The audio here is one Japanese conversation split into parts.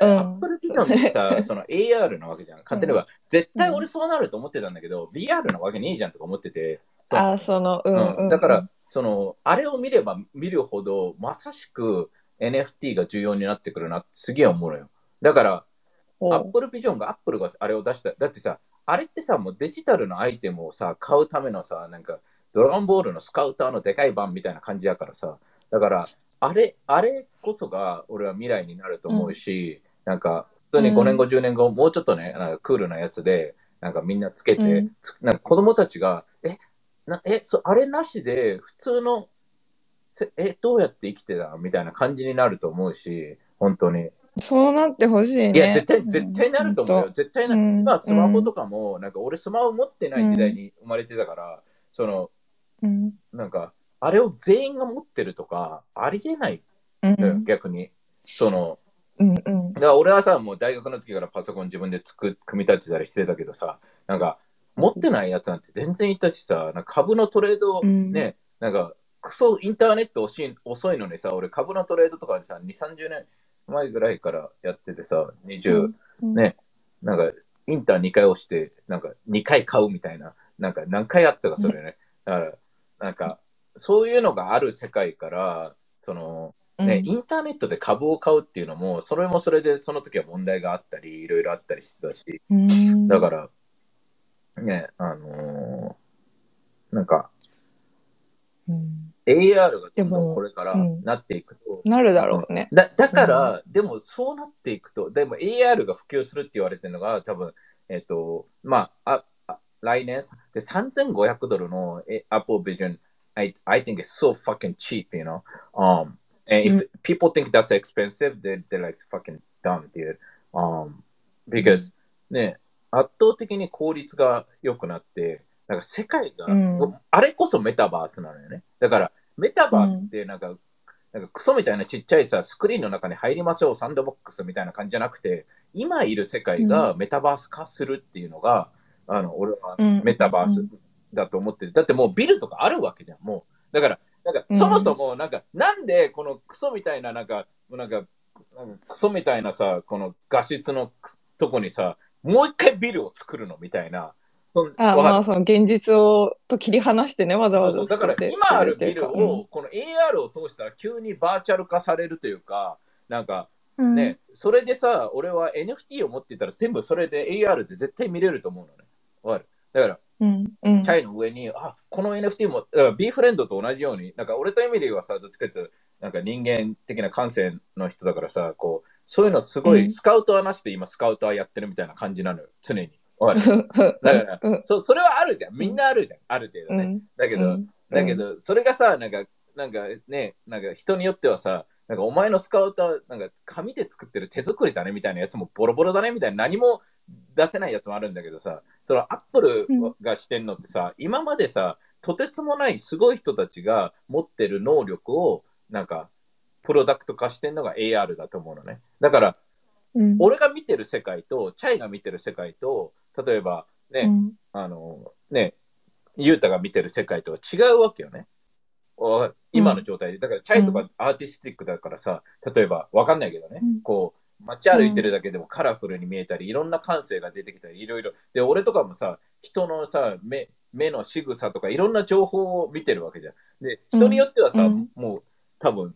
うんアップルビジョンってさ、その AR なわけじゃん。勝手には、絶対俺そうなると思ってたんだけど、VR なわけねえじゃんとか思ってて。あ、その、うん、ううんん。だから、その、あれを見れば見るほど、まさしく NFT が重要になってくるなってすげえ思うのよ。だから、アップルビジョンがアップルがあれを出した。だってさ、あれってさ、もうデジタルのアイテムをさ、買うためのさ、なんか、ドラゴンボールのスカウターのでかい版みたいな感じだからさ、だから、あれ、あれこそが俺は未来になると思うし、なんか、普通に5年後、10年後、もうちょっとね、なんかクールなやつで、なんかみんなつけて、うん。つなんか子供たちが、え、なえそあれなしで普通のせえどうやって生きてた？のみたいな感じになると思うし本当に。そうなってほしいね。いや絶対うん。絶対なると思うよ、。絶対なる、うん。今スマホとかもなんか俺スマホ持ってない時代に生まれてたから、そのうん。なんかあれを全員が持ってるとかありえないうん。逆に。そのうんうん。だから俺はさもう大学の時からパソコン自分で作っ組み立てたりしてたけどさなんか持ってないやつなんて全然いたしさなんか株のトレードうん。ね、なんかクソインターネット遅い遅いのにさ俺株のトレードとかでさ2 3 0年前ぐらいからやっててさ20、うんねなんかインター2回押してなんか2回買うみたいななんか何回あったかそれね、だからなんかそういうのがある世界からそのね、インターネットで株を買うっていうのも、それもそれでその時は問題があったり、いろいろあったりしてたし、うん。だから、ね、あのーなんか、うん、AR がどんどでもんこれからうん。なっていくと、なるだろうね。だだから、でもそうなっていくと、でも AR が普及するって言われてるのが、多分えっ、と、まあ、ああ来年？で3500ドルのえ Apple Vision, I, I think it's so fucking cheap, you know? Um, and if people think that's expensive, they, they're like fucking dumb, dude. Um, because, ね、圧倒的に効率が良くなって、なんか世界が、うんあれこそメタバースなのよね。だから、メタバースってなんか、なんかクソみたいなちっちゃいさ、スクリーンの中に入りましょう、サンドボックスみたいな感じじゃなくて、今いる世界がメタバース化するっていうのが、あの、俺はうんメタバースだと思ってる。だってもうビルとかあるわけじゃん、もう。だから、なんか、うん。そもそも、なんか、なんでこのクソみたいな、なんか、なんか、なんかクソみたいなさ、この画質のとこにさ、もう一回ビルを作るのみたいな。あまあその現実をと切り離してねわざわざだから今あるビル作れてるをこの AR を通したら急にバーチャル化されるというか、なんかうん。ね、それでさ、俺は NFT を持ってたら全部それで AR で絶対見れると思うのね。わかる？だから、うんうんチャイの上に、あこの NFT も、だから B フレンドと同じように、なんか俺とエミリーはさ、どっちかというと、なんか人間的な感性の人だからさ、こう、そういうのすごい、うんスカウトはなしで今スカウターやってるみたいな感じなのよ、常に。だから、うんそそれはあるじゃん。みんなあるじゃん。ある程度ね。うんだけど、うんだけど、それがさ、なんか、なんかね、なんか人によってはさ、なんかお前のスカウター、なんか紙で作ってる手作りだねみたいなやつもボロボロだねみたいな何も出せないやつもあるんだけどさ、そのアップルがしてんのってさ、今までさ、とてつもないすごい人たちが持ってる能力を、なんか、プロダクト化してんのが AR だと思うのね。だから、うん俺が見てる世界と、チャイが見てる世界と、例えばね、うんあの、ね、ユータが見てる世界とは違うわけよね。お今の状態で。だから、チャイとかアーティスティックだからさ、例えば、わかんないけどね、うんこう、街歩いてるだけでもカラフルに見えたり、いろんな感性が出てきたり、いろいろ。で、俺とかもさ、人のさ、目、目の仕草とか、いろんな情報を見てるわけじゃん。で、人によってはさ、うんもう、多分、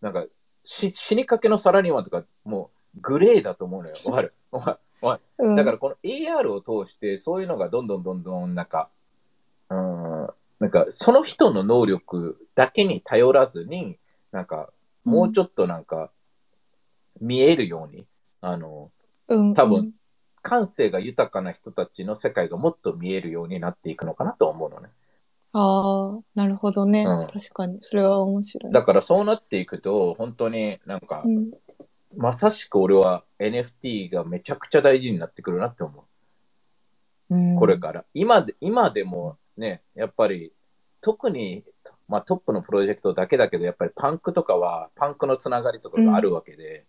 なんか、し死にかけのサラリーマンとか、もう、グレーだと思うのよ。わかるわかるだからこの AR を通してそういうのがどんどんどんどんなんか、うん、なんかその人の能力だけに頼らずに、なんかもうちょっとなんか見えるように、あの、うん多分感性が豊かな人たちの世界がもっと見えるようになっていくのかなと思うのね。ああなるほどね、うん。確かに。それは面白い。だからそうなっていくと、本当になんか、うん。まさしく俺は NFT がめちゃくちゃ大事になってくるなって思う。うん。これから。今で、今でもね、やっぱり、特に、まあトップのプロジェクトだけだけど、やっぱりパンクとかは、パンクのつながりとかがあるわけで、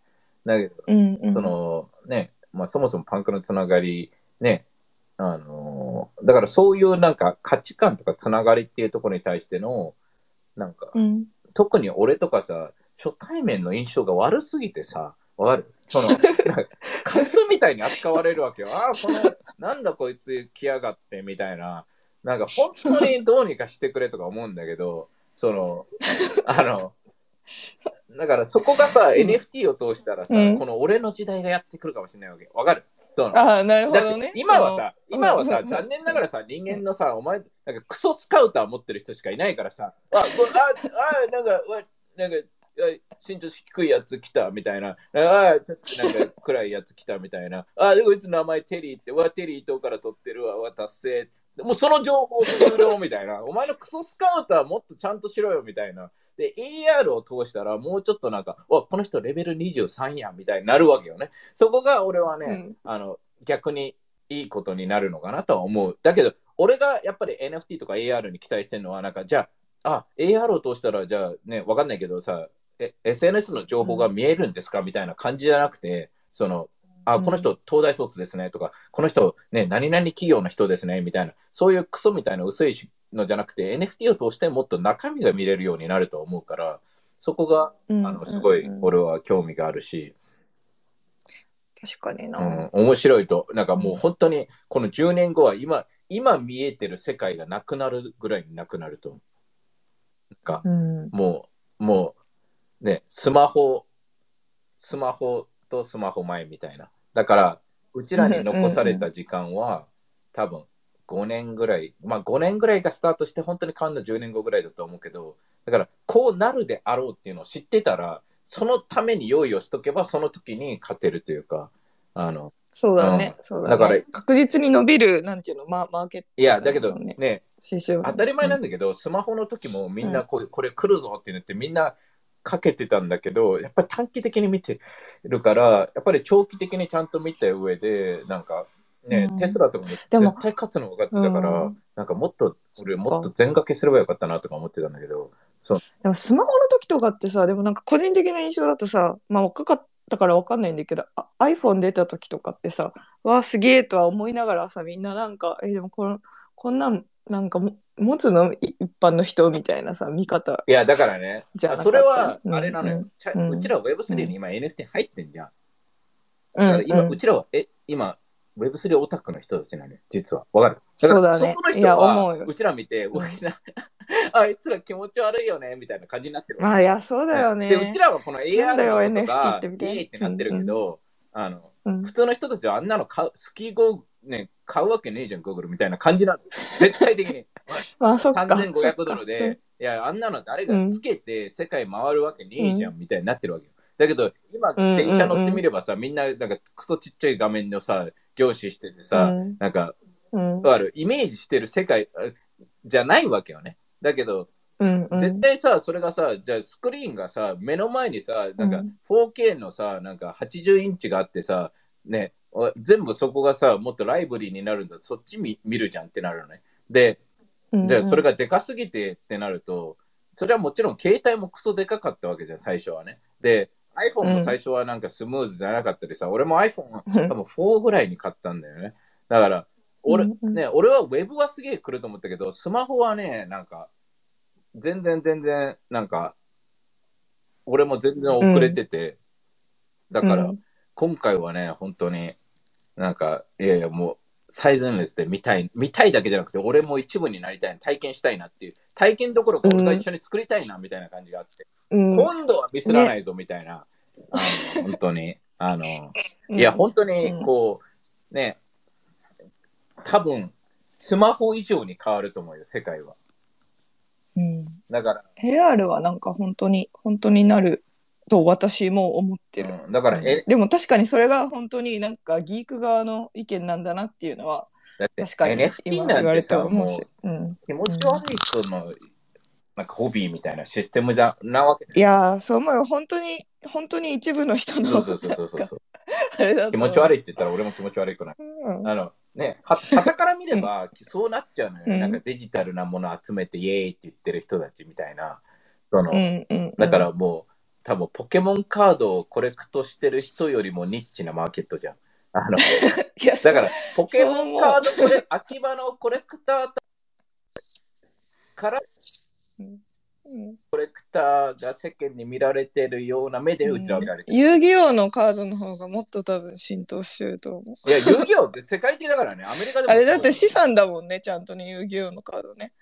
だけど、うんうんそのね、まあそもそもパンクのつながり、ね、あのだからそういうなんか価値観とかつながりっていうところに対しての、なんか、うん特に俺とかさ、初対面の印象が悪すぎてさ、わかるその、カスみたいに扱われるわけよ。ああ、この、なんだこいつ来やがってみたいな。なんか本当にどうにかしてくれとか思うんだけど、その、あの、だからそこがさ、ん。NFT を通したらさ、うん。この俺の時代がやってくるかもしれないわけ。わかる？そうああ、なるほだってどね。今はさ、その今はさ、うん。残念ながらさ、人間のさ、お前、なんかクソスカウター持ってる人しかいないからさ、あ、こあ、あ、なんか、わなんか、あ身長低いやつ来たみたいな、あ、なんか暗いやつ来たみたいな、あ、でこいつ名前テリーって、わ、テリー伊藤から取ってるわ、わ、達成。もうその情報終了みたいな。お前のクソスカウターもっとちゃんとしろよみたいな。で、AR を通したらもうちょっとなんか、わ、この人レベル23やみたいになるわけよね。そこが俺はね、うんあの、逆にいいことになるのかなとは思う。だけど、俺がやっぱり NFT とか AR に期待してるのは、なんか、じゃあ、あ、AR を通したら、じゃあね、わかんないけどさ、え SNS の情報が見えるんですか？みたいな感じじゃなくて、その、あ、うんこの人東大卒ですねとか、この人ね、何々企業の人ですねみたいな、そういうクソみたいな薄いのじゃなくて、NFT を通してもっと中身が見れるようになると思うから、そこが、うんあの、すごい俺は興味があるし、確かにな。うん、面白いと、なんかもう本当にこの10年後は今、今見えてる世界がなくなるぐらいになくなると思う。なんかうん。もう、もう、ね、スマホ、スマホとスマホ前みたいな。だから、うちらに残された時間は、多分5年ぐらい、まあ5年ぐらいがスタートして、本当に変わるの10年後ぐらいだと思うけど、だから、こうなるであろうっていうのを知ってたら、そのために用意をしとけば、その時に勝てるというか、あの、そうだね。うんそうだね。だから確実に伸びる、なんていうの、ママーケット。いや、だけどね当たり前なんだけど、スマホの時もみんなこうこれ来るぞって言ってみんなかけてたんだけど、やっぱり短期的に見てるから、やっぱり長期的にちゃんと見た上で、なんかね、うん。テスラとかも絶対勝つの分かってたから、うん。なんかもっと、俺もっと全掛けすればよかったなとか思ってたんだけど、そう。でもスマホの時とかってさ、でもなんか個人的な印象だとさ、まあ若かったからわかんないんだけど、あ iPhone 出た時とかってさ、わあすげえとは思いながらさ、みんななんか、え、でもこのこんなん、なんかも持つのい一般の人みたいなさ、見方。いや、だからね、じゃなかった。それはうんあれなのよ。うんちゃうん。うちらは Web3 に今 NFT 入ってんじゃん。うだから今、ん。うちらは、え、今、Web3 オタクの人たちなのよ、実は。わかる？そうだね。そこの人は思うちら見て、あいつら気持ち悪いよね、みたいな感じになってる。まあいや、そうだよね。で、うちらはこの AR のこと NFT がってなってなってるけど、あの、うん。普通の人たちはあんなの買う、スキーゴー、ね、買うわけねえじゃん、ゴーグルみたいな感じなの。絶対的に。ま あそっか。3500ドルで、いや、あんなの誰がつけて世界回るわけねえじゃん、みたいになってるわけよ。だけど、今、うんうんうん電車乗ってみればさ、みんな、なんか、クソちっちゃい画面のさ、凝視しててさ、うんなんか、うんわかる、イメージしてる世界あじゃないわけよね。だけど、うんうん絶対さ、それがさ、じゃあスクリーンがさ、目の前にさ、なんかうん 4K のさ、なんか80インチがあってさ、ね、お全部そこがさ、もっとライブリーになるんだそっち見見るじゃんってなるのね。で、うんじゃあそれがでかすぎてってなると、それはもちろん携帯もクソでかかったわけじゃん、最初はね。で、iPhone も最初はなんかスムーズじゃなかったりさ、俺も iPhone は多分4ぐらいに買ったんだよね。だから、俺、うんうんね、俺は Web はすげえ来ると思ったけど、スマホはね、なんか、全然全然、なんか、俺も全然遅れてて、だから、うん今回はね、本当に、なんか、いやいや、もう、最前列で見たい、見たいだけじゃなくて、俺も一部になりたい、体験したいなっていう、体験どころか俺が一緒に作りたいな、みたいな感じがあって、うん。今度はミスらないぞ、みたいな、あの、本当に、あの、いや、本当に、こう、ね、多分、スマホ以上に変わると思うよ、世界は。うん。だから、AR はなんか本当に本当になると私も思ってる、うんだから、え、でも確かにそれが本当になんかギーク側の意見なんだなっていうのは確かに NFT 今なんてさ、言われて思もううん、気持ち悪い人の、なんかホビーみたいなシステムじゃなわけいやーそう思うよ。本当に本当に一部の人のそうそうそうそうそう。あれだと気持ち悪いって言ったら俺も気持ち悪いくない。うん。あのね、はたから見れば、そうなっちゃうのよ、うん。なんかデジタルなもの集めてイエーイって言ってる人たちみたいな。そのうんうんうん。だからもう、多分ポケモンカードをコレクトしてる人よりもニッチなマーケットじゃん。あの いやだから、ポケモンカードこれ、秋葉のコレクターから、コレクターが世間に見られてるような目でうちらは見られてる。遊戯王のカードの方がもっと多分浸透してると思う。いや、遊戯王って世界的だからね、アメリカでも。あれだって資産だもんね、ちゃんとね、遊戯王のカードね。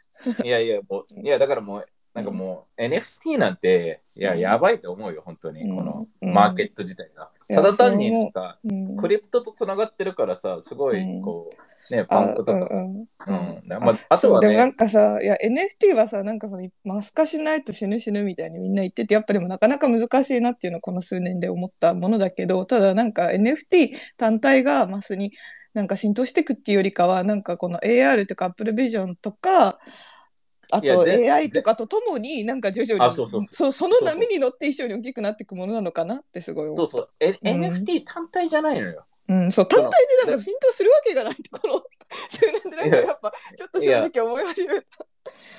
いやいや、もう、いや、だからもう、なんかもう、NFT なんて、いや、うん。やばいと思うよ、本当に、うん。このうん。マーケット自体が。ただ単になんか、うん。クリプトとつながってるからさ、すごいうん、こう、ね、バンクとか。うんうん。うん。まあ、あとはでもなんね、かさいや NFT はさなんかそのマス化しないと死ぬ死ぬみたいにみんな言っててやっぱでもなかなか難しいなっていうのをこの数年で思ったものだけどただなんか NFT 単体がマスになんか浸透していくっていうよりかはなんかこの AR とか Apple Vision とかあと AI とかとともになんか徐々にあそうそうそその波に乗って一緒に大きくなっていくものなのかなってすごい思う。そうそう、えうん NFT 単体じゃないのよ。うん、そう単体でなんか浸透するわけがないってこの数年でなんかやっぱちょっと正直思い始めた。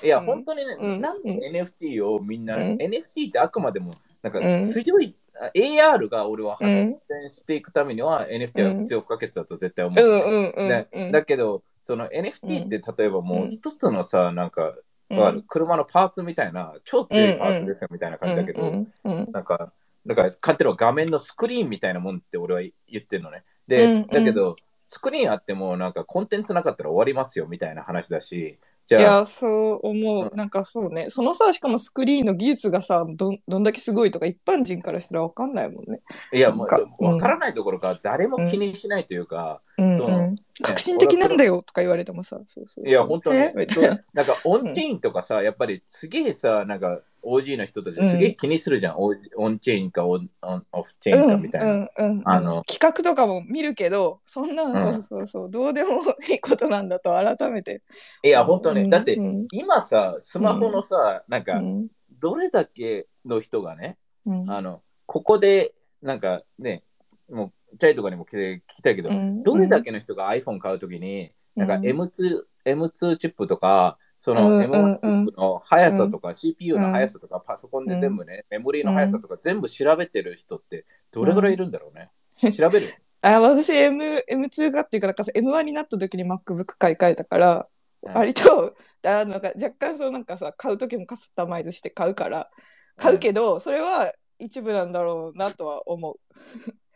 いや、うん本当にね、うん。なんで NFT をみんな、うん。NFT ってあくまでも、なんかうん。強い、あ AR が俺は発うん。展していくためには、NFT は必要不可欠だと絶対思う。うんうんうんねうん。だけど、その NFT って例えばもううん。一つのさ、なんか、うんわかる？車のパーツみたいな、超強いパーツですよみたいな感じだけど、うんうんなんか、だから、勝手の画面のスクリーンみたいなもんって俺は言ってるのね。で、うんうん。だけど、スクリーンあっても、なんかコンテンツなかったら終わりますよみたいな話だし、じいゃあ、やそう思う、うん。なんかそうね。そのさしかもスクリーンの技術がさどんどんだけすごいとか一般人からしたら分かんないもんね。いや、もう、わからないところか、誰も気にしないというか、うんそう。うん、革新的なんだよとか言われてもさそうそうそう。いや、本当に、え？みたいな。なんか、オンチェーンとかさ、やっぱりすげえさ、なんか、OG の人たちすげえ気にするじゃん。オンオンチェーンかオンオフチェーンかみたいな。うんうんうん、あの。企画とかも見るけどそんな、ん。そうそうそうどうでもいいことなんだと改めて。いや、本当に、だってう、ん。今さ、スマホのさ、なんか、うん。どれだけの人がね、うん。あの、ここで、なんかね、もう、チャイとかにも聞聞きたいけど、うん。どれだけの人が iPhone 買うときに、なんかうん M2、M2 チップとか、そのうん M1 チうん。ップの速さとか、CPU の速さとか、パソコンで全部ね、メモリーの速さとか全部調べてる人ってどれぐらいいるんだろうね？調べる あ私 M M2 がっていうかなんかさ M1 になった時に MacBook 買い替えたからうん。割とあなんか若干そうなんかさ買う時もカスタマイズして買うから買うけど、それは一部なんだろうなとは思う。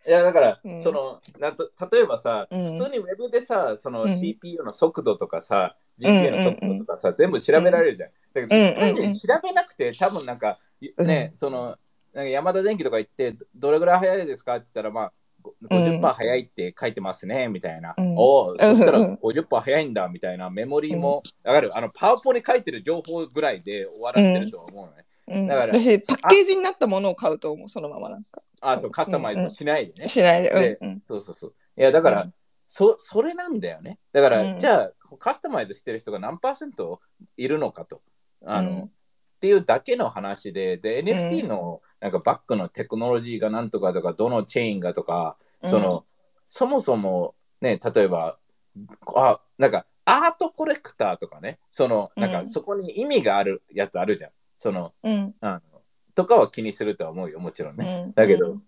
いや、だから、うん。そのなんと、例えばさ、うん。普通にウェブでさ、そのうん。CPU の速度とかさ、うんうん GPU の速度とかさ、全部調べられるじゃん。だけど、うん調べなくて、多分なんか、うん。ね、その、なんか山田電機とか行って、どどれぐらい早いですかって言ったら、まあ、ご50%早いって書いてますね、みたいな。うん。おお、そしたらうん50%早いんだ、みたいな。メモリーも、わかる。あの、パワポに書いてる情報ぐらいで終わらせてると思うのね。うん、だから私パッケージになったものを買うと思うそのままなんか。あ、そう、カスタマイズしないでね。しないででうんうん。そうそうそう。いや、だから、うん。そそれなんだよね。だから、うん。じゃあ、カスタマイズしてる人が何パーセントいるのかと。あの、うん。っていうだけの話で、で、NFT のなんかバックのテクノロジーがなんとかとか、どのチェーンがとか、その、そもそもね、例えば、あ、なんか、アートコレクターとかね、その、なんか、うん。そこに意味があるやつあるじゃん。その、うん。あの、とかは気にするとは思うよ、もちろんね。うん。だけど、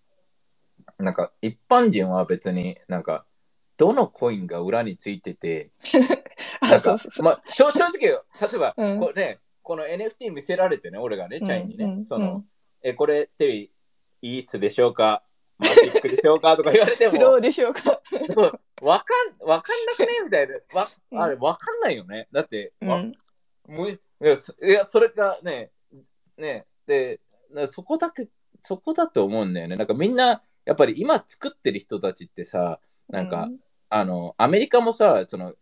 なんか一般人は別になんかどのコインが裏についてて、正正直、例えば、うん。これね、この NFT 見せられてね、俺がね、チャイにね、うん。うん。その、え、これっていいつでしょうか？マジックでしょうか？とか言われて不動も、でしょうか？わかん、わかんなくね？みたいな。わうん。あれ、わかんないよね。だって、わうん。もういやそれがね、ね、で、なそこだけ、そこだと思うんだよね。なんかみんな、やっぱり今作ってる人たちってさ、なんか、あの、アメリカもさ、その、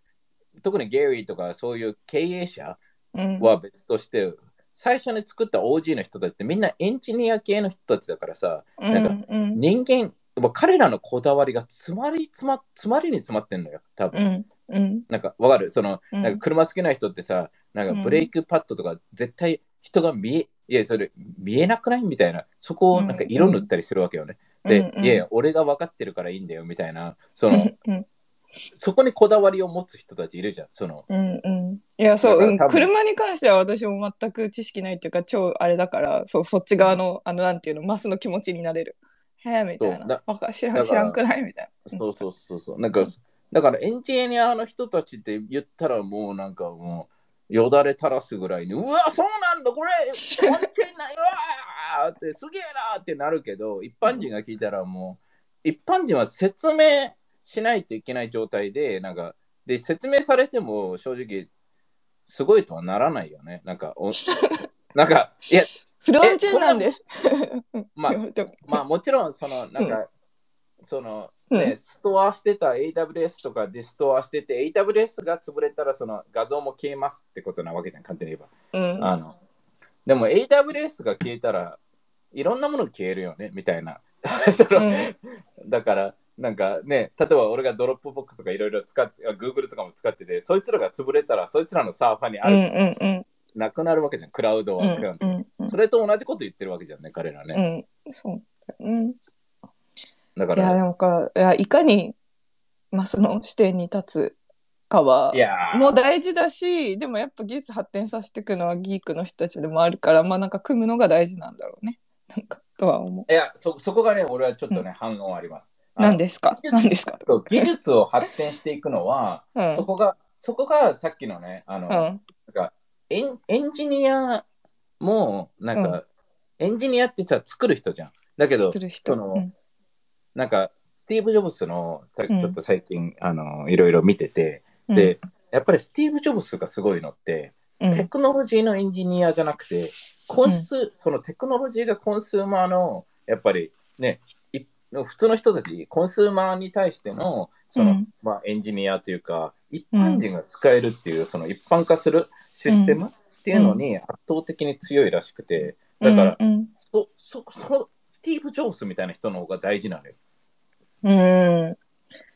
特にゲリーとかそういう経営者うん。は別として、最初に作った OG の人たちってみんなエンジニア系の人たちだからさ、なんかうん。人間、彼らのこだわりが詰まり詰ま詰まりに詰まってんのよ、多分。うんうん。なんかわかる？その、うん。なんか車好きな人ってさ、なんかブレークパッドとか絶対人が見え、いや、それ見えなくない？みたいな、そこをなんか色塗ったりするわけよね。で、うんうん。いやいや、俺が分かってるからいいんだよみたいな、その、うんそこにこだわりを持つ人たちいるじゃん、その、うんうん。いやそう、うん、車に関しては私も全く知識ないっていうか超あれだからそうそっち側のあのなんていうのマスの気持ちになれる。へえみたいな。わか知らん知らんくない？みたいな。そうそうそうそう、なんか、だからエンジニアの人たちって言ったらもうなんかもう、よだれ垂らすぐらいに、うわ、そうなんだ、これ、コンテナ、うわーって、すげえなーってなるけど、一般人が聞いたらもう、一般人は説明しないといけない状態で、なんか、で、説明されても正直、すごいとはならないよね。なんか、お なんか、いや、フロンチェンなんです。まあ、まあもちろんそのなんか、そのうん。ね、ストアしてた AWS とかでストアしてて AWS が潰れたらその画像も消えますってことなわけじゃん簡単に言えば、うん。あのでも AWS が消えたらいろんなもの消えるよねみたいな。その、うん。だからなんかね例えば俺がドロップボックスとかいろいろ使ってあ Google とかも使っててそいつらが潰れたらそいつらのサーバーにあうんる、うん。なくなるわけじゃんクラウドは、うんうんうんそれと同じこと言ってるわけじゃんね彼らね、うん。そううんだから。いやでもかいやいかにマスの視点に立つかはいやー。もう大事だしでもやっぱ技術発展させていくのはギークの人たちでもあるからまあなんか組むのが大事なんだろうね。なんかとは思いや、そ、そこがね、俺はちょっとね、反応あります。う何ですか？技術何ですか。そう技術を発展していくのは、うん。そこが、そこがさっきのね、あの、うん。なんかエン、エンジニアも、なんか、うん。エンジニアってさ、作る人じゃん。だけど作、る人。そのうんなんか、スティーブ・ジョブスの、さちうん。ょっと最近、あの、いろいろ見てて、で、やっぱりスティーブ・ジョブスがすごいのって、うん。テクノロジーのエンジニアじゃなくて、コンス、そのテクノロジーがコンスーマーの、やっぱりね、い普通の人たち、コンスーマーに対しての、その、うん。まあ、エンジニアというか、一般人が使えるっていう、その一般化するシステムっていうのに圧倒的に強いらしくて、だから、うん。そ、そ、その、スティーブ・ジョブスみたいな人の方が大事なのよ。うんうん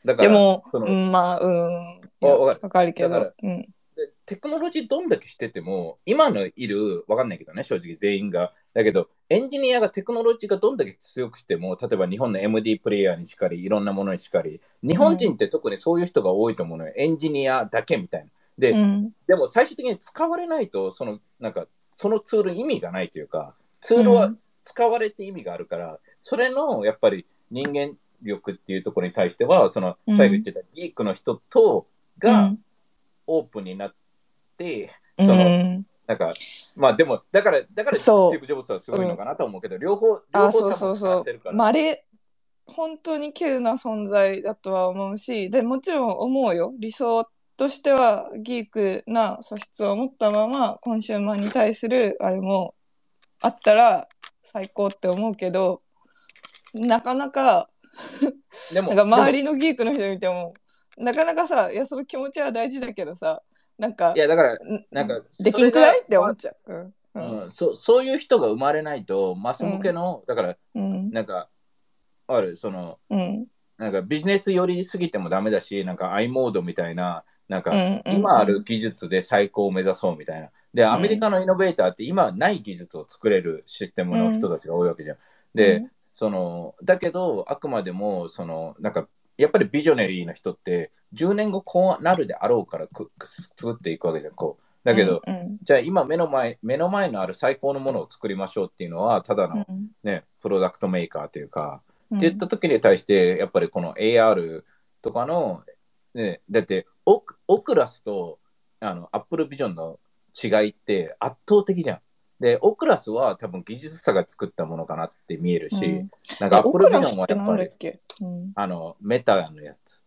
だから、でもそのうんまあうんあわかるわかるけだからどうんでテクノロジーどんだけしてても、今のいる、わかんないけどね、正直全員が。だけど、エンジニアがテクノロジーがどんだけ強くしても、例えば日本の MD プレイヤーにしかり、いろんなものにしかり、日本人って特にそういう人が多いと思うのよ。エンジニアだけみたいな。で、うんでも最終的に使われないと、その、なんか、そのツール意味がないというか、ツールは使われて意味があるから、それの、やっぱり人間力っていうところに対しては、その、最後言ってたギークの人と、が、オープンになって、うん。そのうんなんか、まあでも、だから、だからスティーブ・ジョブズはすごいのかなと思うけど、両方、両あ、方そうそうそう。まれ、本当に稀有な存在だとは思うし、で、もちろん思うよ。理想としては、ギークな素質を持ったまま、コンシューマーに対する、あれも、あったら最高って思うけど、なかなか、でも、なんか周でりのギークの人見ても、なかなかさ、いや、その気持ちは大事だけどさ、なんかもい、や、だから、んなんかできんくらい？って思っちゃう。うん。うんうん、そそういう人が生まれないと、マス向けの、だから、うん。なんか、ある、その、うん。なんかビジネス寄りすぎてもダメだし、なんか i モードみたいな、なんか今ある技術で最高を目指そうみたいな。で、アメリカのイノベーターって今ない技術を作れるシステムの人たちが多いわけじゃん。で、うん。その、だけど、あくまでも、その、なんか、やっぱりビジョネリーの人って、10年後こうなるであろうからくく作っていくわけじゃん、こう。だけど、うんじゃあ今目の前、目の前のある最高のものを作りましょうっていうのは、ただのうん。ね、プロダクトメーカーというか、うん。って言った時に対して、やっぱりこの AR とかの、ね、だってオク、オクラスとあの Apple Vision の違いって圧倒的じゃん。で、オクラスは多分技術者が作ったものかなって見えるし、うん。なんかオ Apple クラ Vision スってなんはやっぱりだっけ、うん、あのメタのやつ。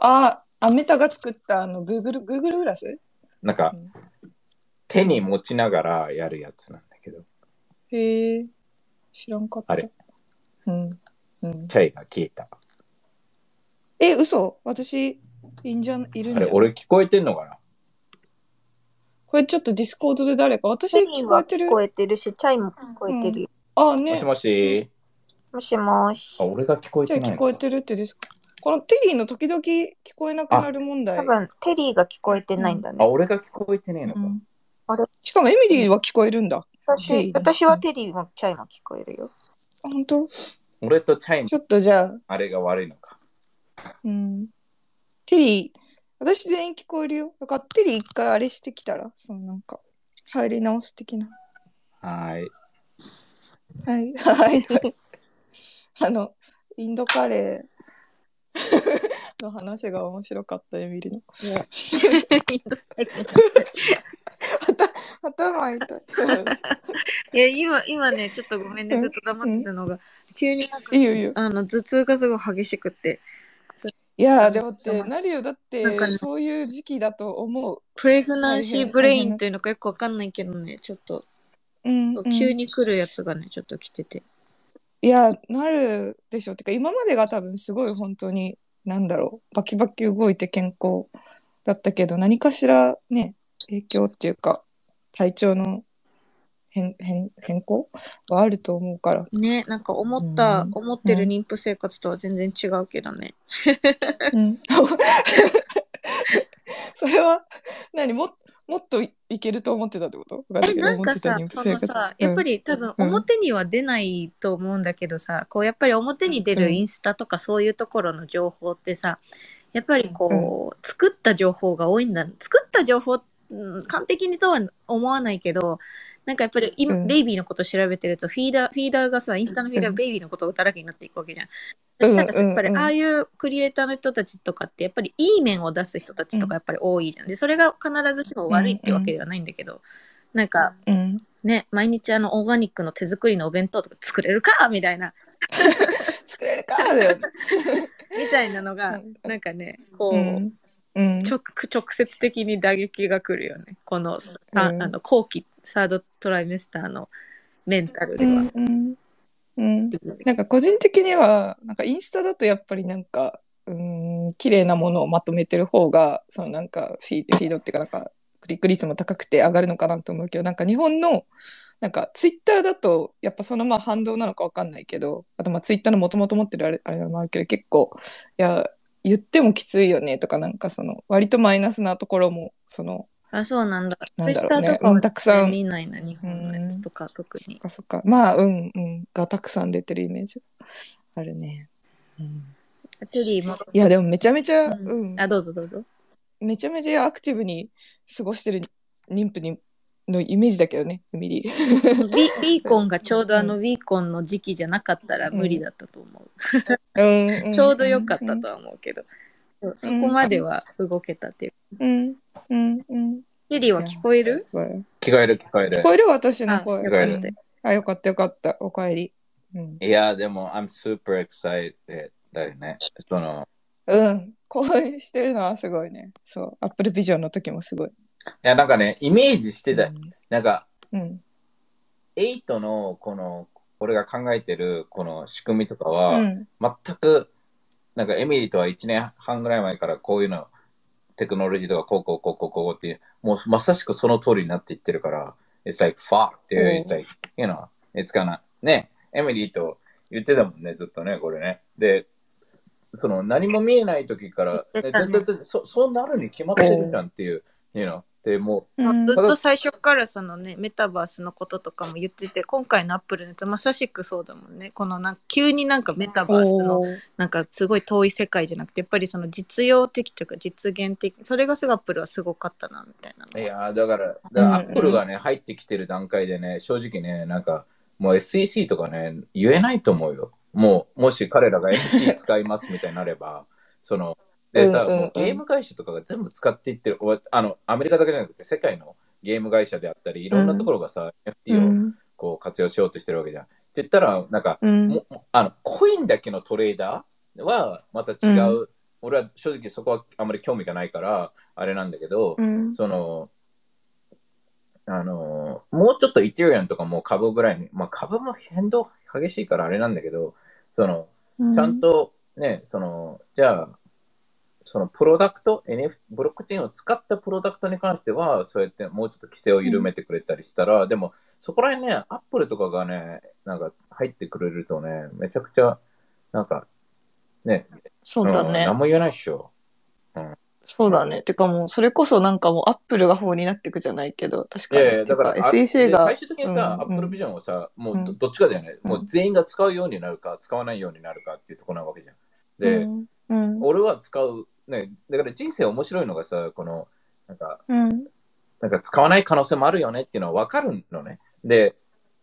ああメタが作ったあのグーグルグーグルグラス？なんか手に持ちながらやるやつなんだけど、へえ知らんかった。あれ。うん。うん、チャイが消えた。え嘘。私いんじゃんいるんあれ、じゃん。俺聞こえてんのかな？これちょっとディスコードで誰か私テリーは聞こえてる？聞こえてるし、チャイも聞こえてるよ。もあねしもし？もしもしあ、。俺が聞こえてないのかあ聞こえてるってですかこのテリーの時々聞こえなくなる問題多分、テリーが聞こえてないんだあ、ね。俺が聞こえてねえのか。うんあれ？しかもエミリーは聞こえるんだ私ー、私はテリーもチャイも聞こえるよ。あ本当？俺とチャイのちょっとじゃああれが悪いのか。うん。テリー、私全員聞こえるよ。だからテリー一回あれしてきたら、そのなんか、入り直す的な。はーい。はい、はい。はい あの、インドカレーの話が面白かった、エミリの。頭痛い。いや、今、今ね、ちょっとごめんね、ずっと黙ってたのが、急になんかいいよいいよ。あの頭痛がすごい激しくって、いやーでもってなるよ。だってそういう時期だと思う。プレグナンシーブレインというのかよくわかんないけどね、ちょっと、うん、うん。急に来るやつがね、ちょっと来てて。いやなるでしょ。てか今までが多分すごい本当になんだろう。バキバキ動いて健康だったけど何かしらね影響っていうか体調の変変変更？はあると思うから。ね、なんか思った、うん。思ってる妊婦生活とは全然違うけどね。うん、それは何？ももっといいけると思ってたってこと？え、なんかさそのさ、やっぱり多分うん。表には出ないと思うんだけどさ、こうやっぱり表に出るうん。インスタとかそういうところの情報ってさ、やっぱりこう、作った情報が多いんだ。作った情報、うん完璧にとは思わないけど、なんかやっぱり今、うん。ベイビーのこと調べてると、フィーダー、フィーダーがさ、インスタのフィーダーベイビーのことだらけになっていくわけじゃん。うん。そしたらさ、やっぱりうん。うん。ああいうクリエイターの人たちとかって、やっぱりいい面を出す人たちとかやっぱり多いじゃん。で、それが必ずしも悪いってわけではないんだけど、なんか、うん、ね、毎日あのオーガニックの手作りのお弁当とか作れるかみたいな、作れるかだよ。ね。みたいなのがうん、なんかね、こう、うん。うん。直直接的に打撃が来るよね。この、さうん。あの後期、サードトライメスターのメンタルでは。んうんうん、なんか個人的にはなんかインスタだとやっぱりなんかうん綺麗なものをまとめてる方がそのなんかフィーフィードっていうかなんかクリック率も高くて上がるのかなと思うけどなんか日本のなんかツイッターだとやっぱそのまあ反動なのかわかんないけどあとまあツイッターのもともと持ってるあれあれもあるけど結構いや言ってもきついよねとかなんかその割とマイナスなところもそのあ、そうなんだ。なんだろうね Twitter とかはうんたくさん見ないな、日本のやつとか特にそっ。かそっかまあうんうんがたくさん出てるイメージがあるね。うんテリーも。いやでもめちゃめちゃ、ううんあ、どうぞどうぞ。めちゃめちゃアクティブに過ごしてる妊婦にのイメージだけどねエミリー。ビビーコンがちょうどあのビーコンの時期じゃなかったら無理だったと思う。うん ちょうど良かったとは思うけど。そうそこまでは動けたっていう。うんうんうん。テリーは聞こえる？聞聞こえる聞こえる。こえる私のあ、声。よかったうん。あよかったよかったおかえり。うん。いや、でも、I'm super excited だよね。その、うん。興奮してるのはすごいね。そう。アップルビジョンの時もすごい。いや、なんかね、イメージしてた。なんか、うん。8の、この、俺が考えてる、この仕組みとかうは、ん。全く、なんかエミリーとは1年半ぐらい前からこういうの、テクノロジーとかこうこうこうこうこうっていう、もうまさしくその通りになっていってるから、It's like fuck, dude. It's like, you know, it's gonna, ね、エミリーと言ってたもんね、ずっとね、これね。で、その何も見えない時から、ねそそうなるに決まってるじゃんっていう、you know, でもう、うんずっと最初からそのね、メタバースのこととかも言ってて、今回のアップルのやつまさしくそうだもんね。このなんか急になんかメタバースのなんかすごい遠い世界じゃなくて、やっぱりその実用的というか実現的、それがすごいアップルはすごかったな、みたいな。いやーだから、だからうんアップルがね、入ってきてる段階でね、正直ね、なんか、もう SEC とかね、言えないと思うよ。もう、もし彼らが SEC 使いますみたいになれば、その、でさ、うんうんうん。ゲーム会社とかが全部使っていってる、おあの、アメリカだけじゃなくて、世界のゲーム会社であったり、いろんなところがさ、う FT をん。こう活用しようとしてるわけじゃん。って言ったら、なんか、うんあのコインだけのトレーダーはまた違う、俺は正直そこはあまり興味がないからあれなんだけど、うん。そのあのもうちょっとイテリアンとかも株ぐらいに、まあ、株も変動激しいからあれなんだけどそのちゃんとね、そのじゃあそのプロダクト、NF、ブロックチェーンを使ったプロダクトに関しては、そうやってもうちょっと規制を緩めてくれたりしたら、でも、そこら辺ね、アップルとかがね、なんか入ってくれるとね、めちゃくちゃ、なんか、ね、そうだねん何。も言えないっしょ。そうだね。てかもう、それこそなんかもうアップルが方になっていくじゃないけど、確かに。いやいや、だから、SEC が。最終的にさ、うんアップルビジョンをさ、もうどっちかだよね、うんもう全員が使うようになるか、使わないようになるかっていうところなわけじゃん。で、うん、うん、俺は使う、ね、だから人生面白いのがさ、この、なんか、うん、なんか使わない可能性もあるよねっていうのは分かるのね。で、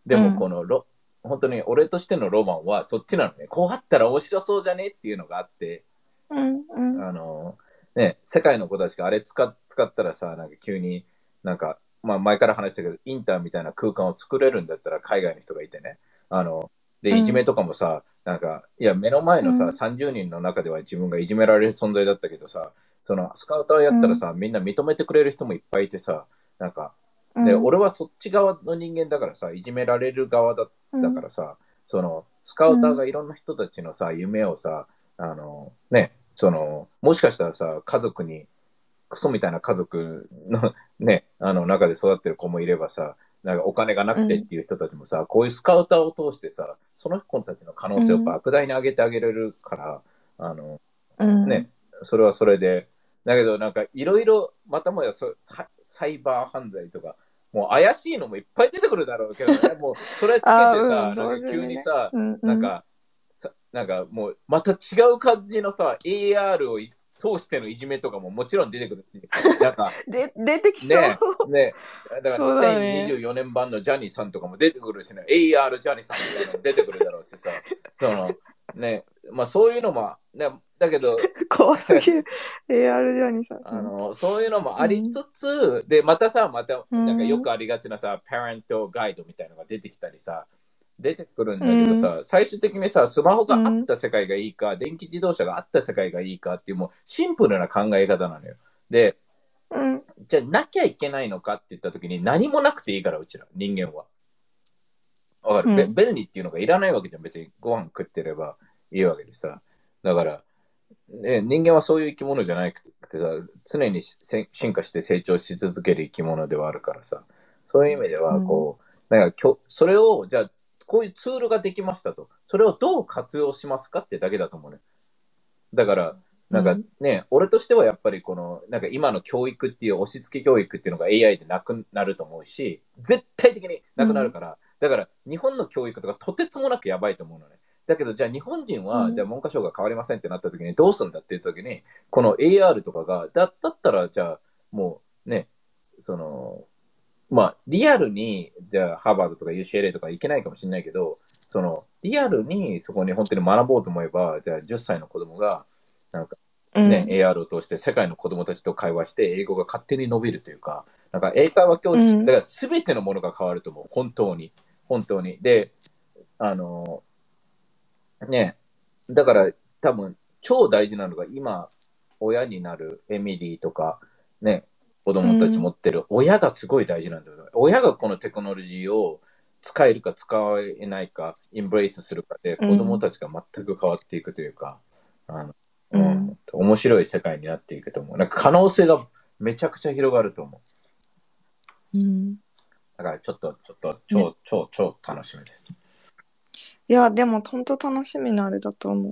でうんもこのロ、本当に俺としてのロマンはそっちなのね。こうあったら面白そうじゃねっていうのがあって、うん、うん、あの、ね、世界の子たちがあれ使っ使ったらさ、なんか急になんかまあ前から話したけど、インターみたいな空間を作れるんだったら海外の人がいてね。あの、で、うん。いじめとかもさ、なんか、いや、目の前のさ、うん。30人の中では自分がいじめられる存在だったけどさ、その、スカウターやったらさ、みんな認めてくれる人もいっぱいいてさ、なんか、で、うん。俺はそっち側の人間だからさ、いじめられる側だだからさ、その、スカウターがいろんな人たちのさ、夢をさ、あの、ね、その、もしかしたらさ、家族に、クソみたいな家族のね、あの中で育ってる子もいればさ、なんかお金がなくてっていう人たちもさ、こういうスカウターを通してさ、その子たちの可能性を莫大に上げてあげれるから、あの、うん。ね、それはそれで、だけどなんかいろいろ、またもやそササイバー犯罪とか、もう怪しいのもいっぱい出てくるだろうけどね、もうそれつけてあさ、うんなんか急にさ、うんなんか、さなんかもうまた違う感じのさ、AR を通してのいじめとかももちろん出てくるし。なんか、で出てきそう、ねね。だからそうだね。2024年版のジャニーさんとかも出てくるしね、AR ジャニーさんみたいなのも出てくるだろうしさ、その、ね、まあそういうのも、ね、だけど、怖すぎる。AR ジャニーさん。あのそういうのもありつつ、で、またさ、また、うんなん。かよくありがちなさ、パレントガイドみたいなのが出てきたりさ、出てくるんだけどさ、最終的にさ、スマホがあった世界がいいか、電気自動車があった世界がいいかっていう、もうシンプルな考え方なのよ。で、うんじゃあなきゃいけないのかって言ったときに何もなくていいから、うちら、人間は。わかる、べうん便利っていうのがいらないわけじゃん。別にご飯食ってればいいわけでさ。だから、ね、人間はそういう生き物じゃなくてさ、常にせ進化して成長し続ける生き物ではあるからさ、そういう意味では、こう、なんかきょそれを、じゃあ、こういうツールができましたと。それをどう活用しますかってだけだと思うね。だから、なんかね、俺としてはやっぱりこの、なんか今の教育っていう押し付け教育っていうのが AI でなくなると思うし、絶対的になくなるから、だから日本の教育とかとてつもなくやばいと思うのね。だけど、じゃあ日本人は、うんじゃあ文科省が変わりませんってなった時にどうするんだっていう時に、この AR とかが、だだったらじゃあもうね、その、まあリアルに、じゃあハーバードとか UCLA とか行けないかもしれないけど、そのリアルにそこに本当に学ぼうと思えば、じゃあ10歳の子供が、なんかうんね、AR を通して世界の子供たちと会話して英語が勝手に伸びるというか、なんか英会話教室、うんだから全てのものが変わると思う。本当に。本当に。で、あの、ね、だから多分超大事なのが今、親になるエミリーとか、ね、子供たち持ってる親がすごい大事なんだよ。親がこのテクノロジーを使えるか使えないか、インブレイスするかで、子供たちが全く変わっていくというか、あのううんん、面白い世界になっていくと思う。なんか可能性がめちゃくちゃ広がると思う。うんだからちょっと、ちょっと、超、超、超楽しみです。いやでも本当楽しみなあれだと思う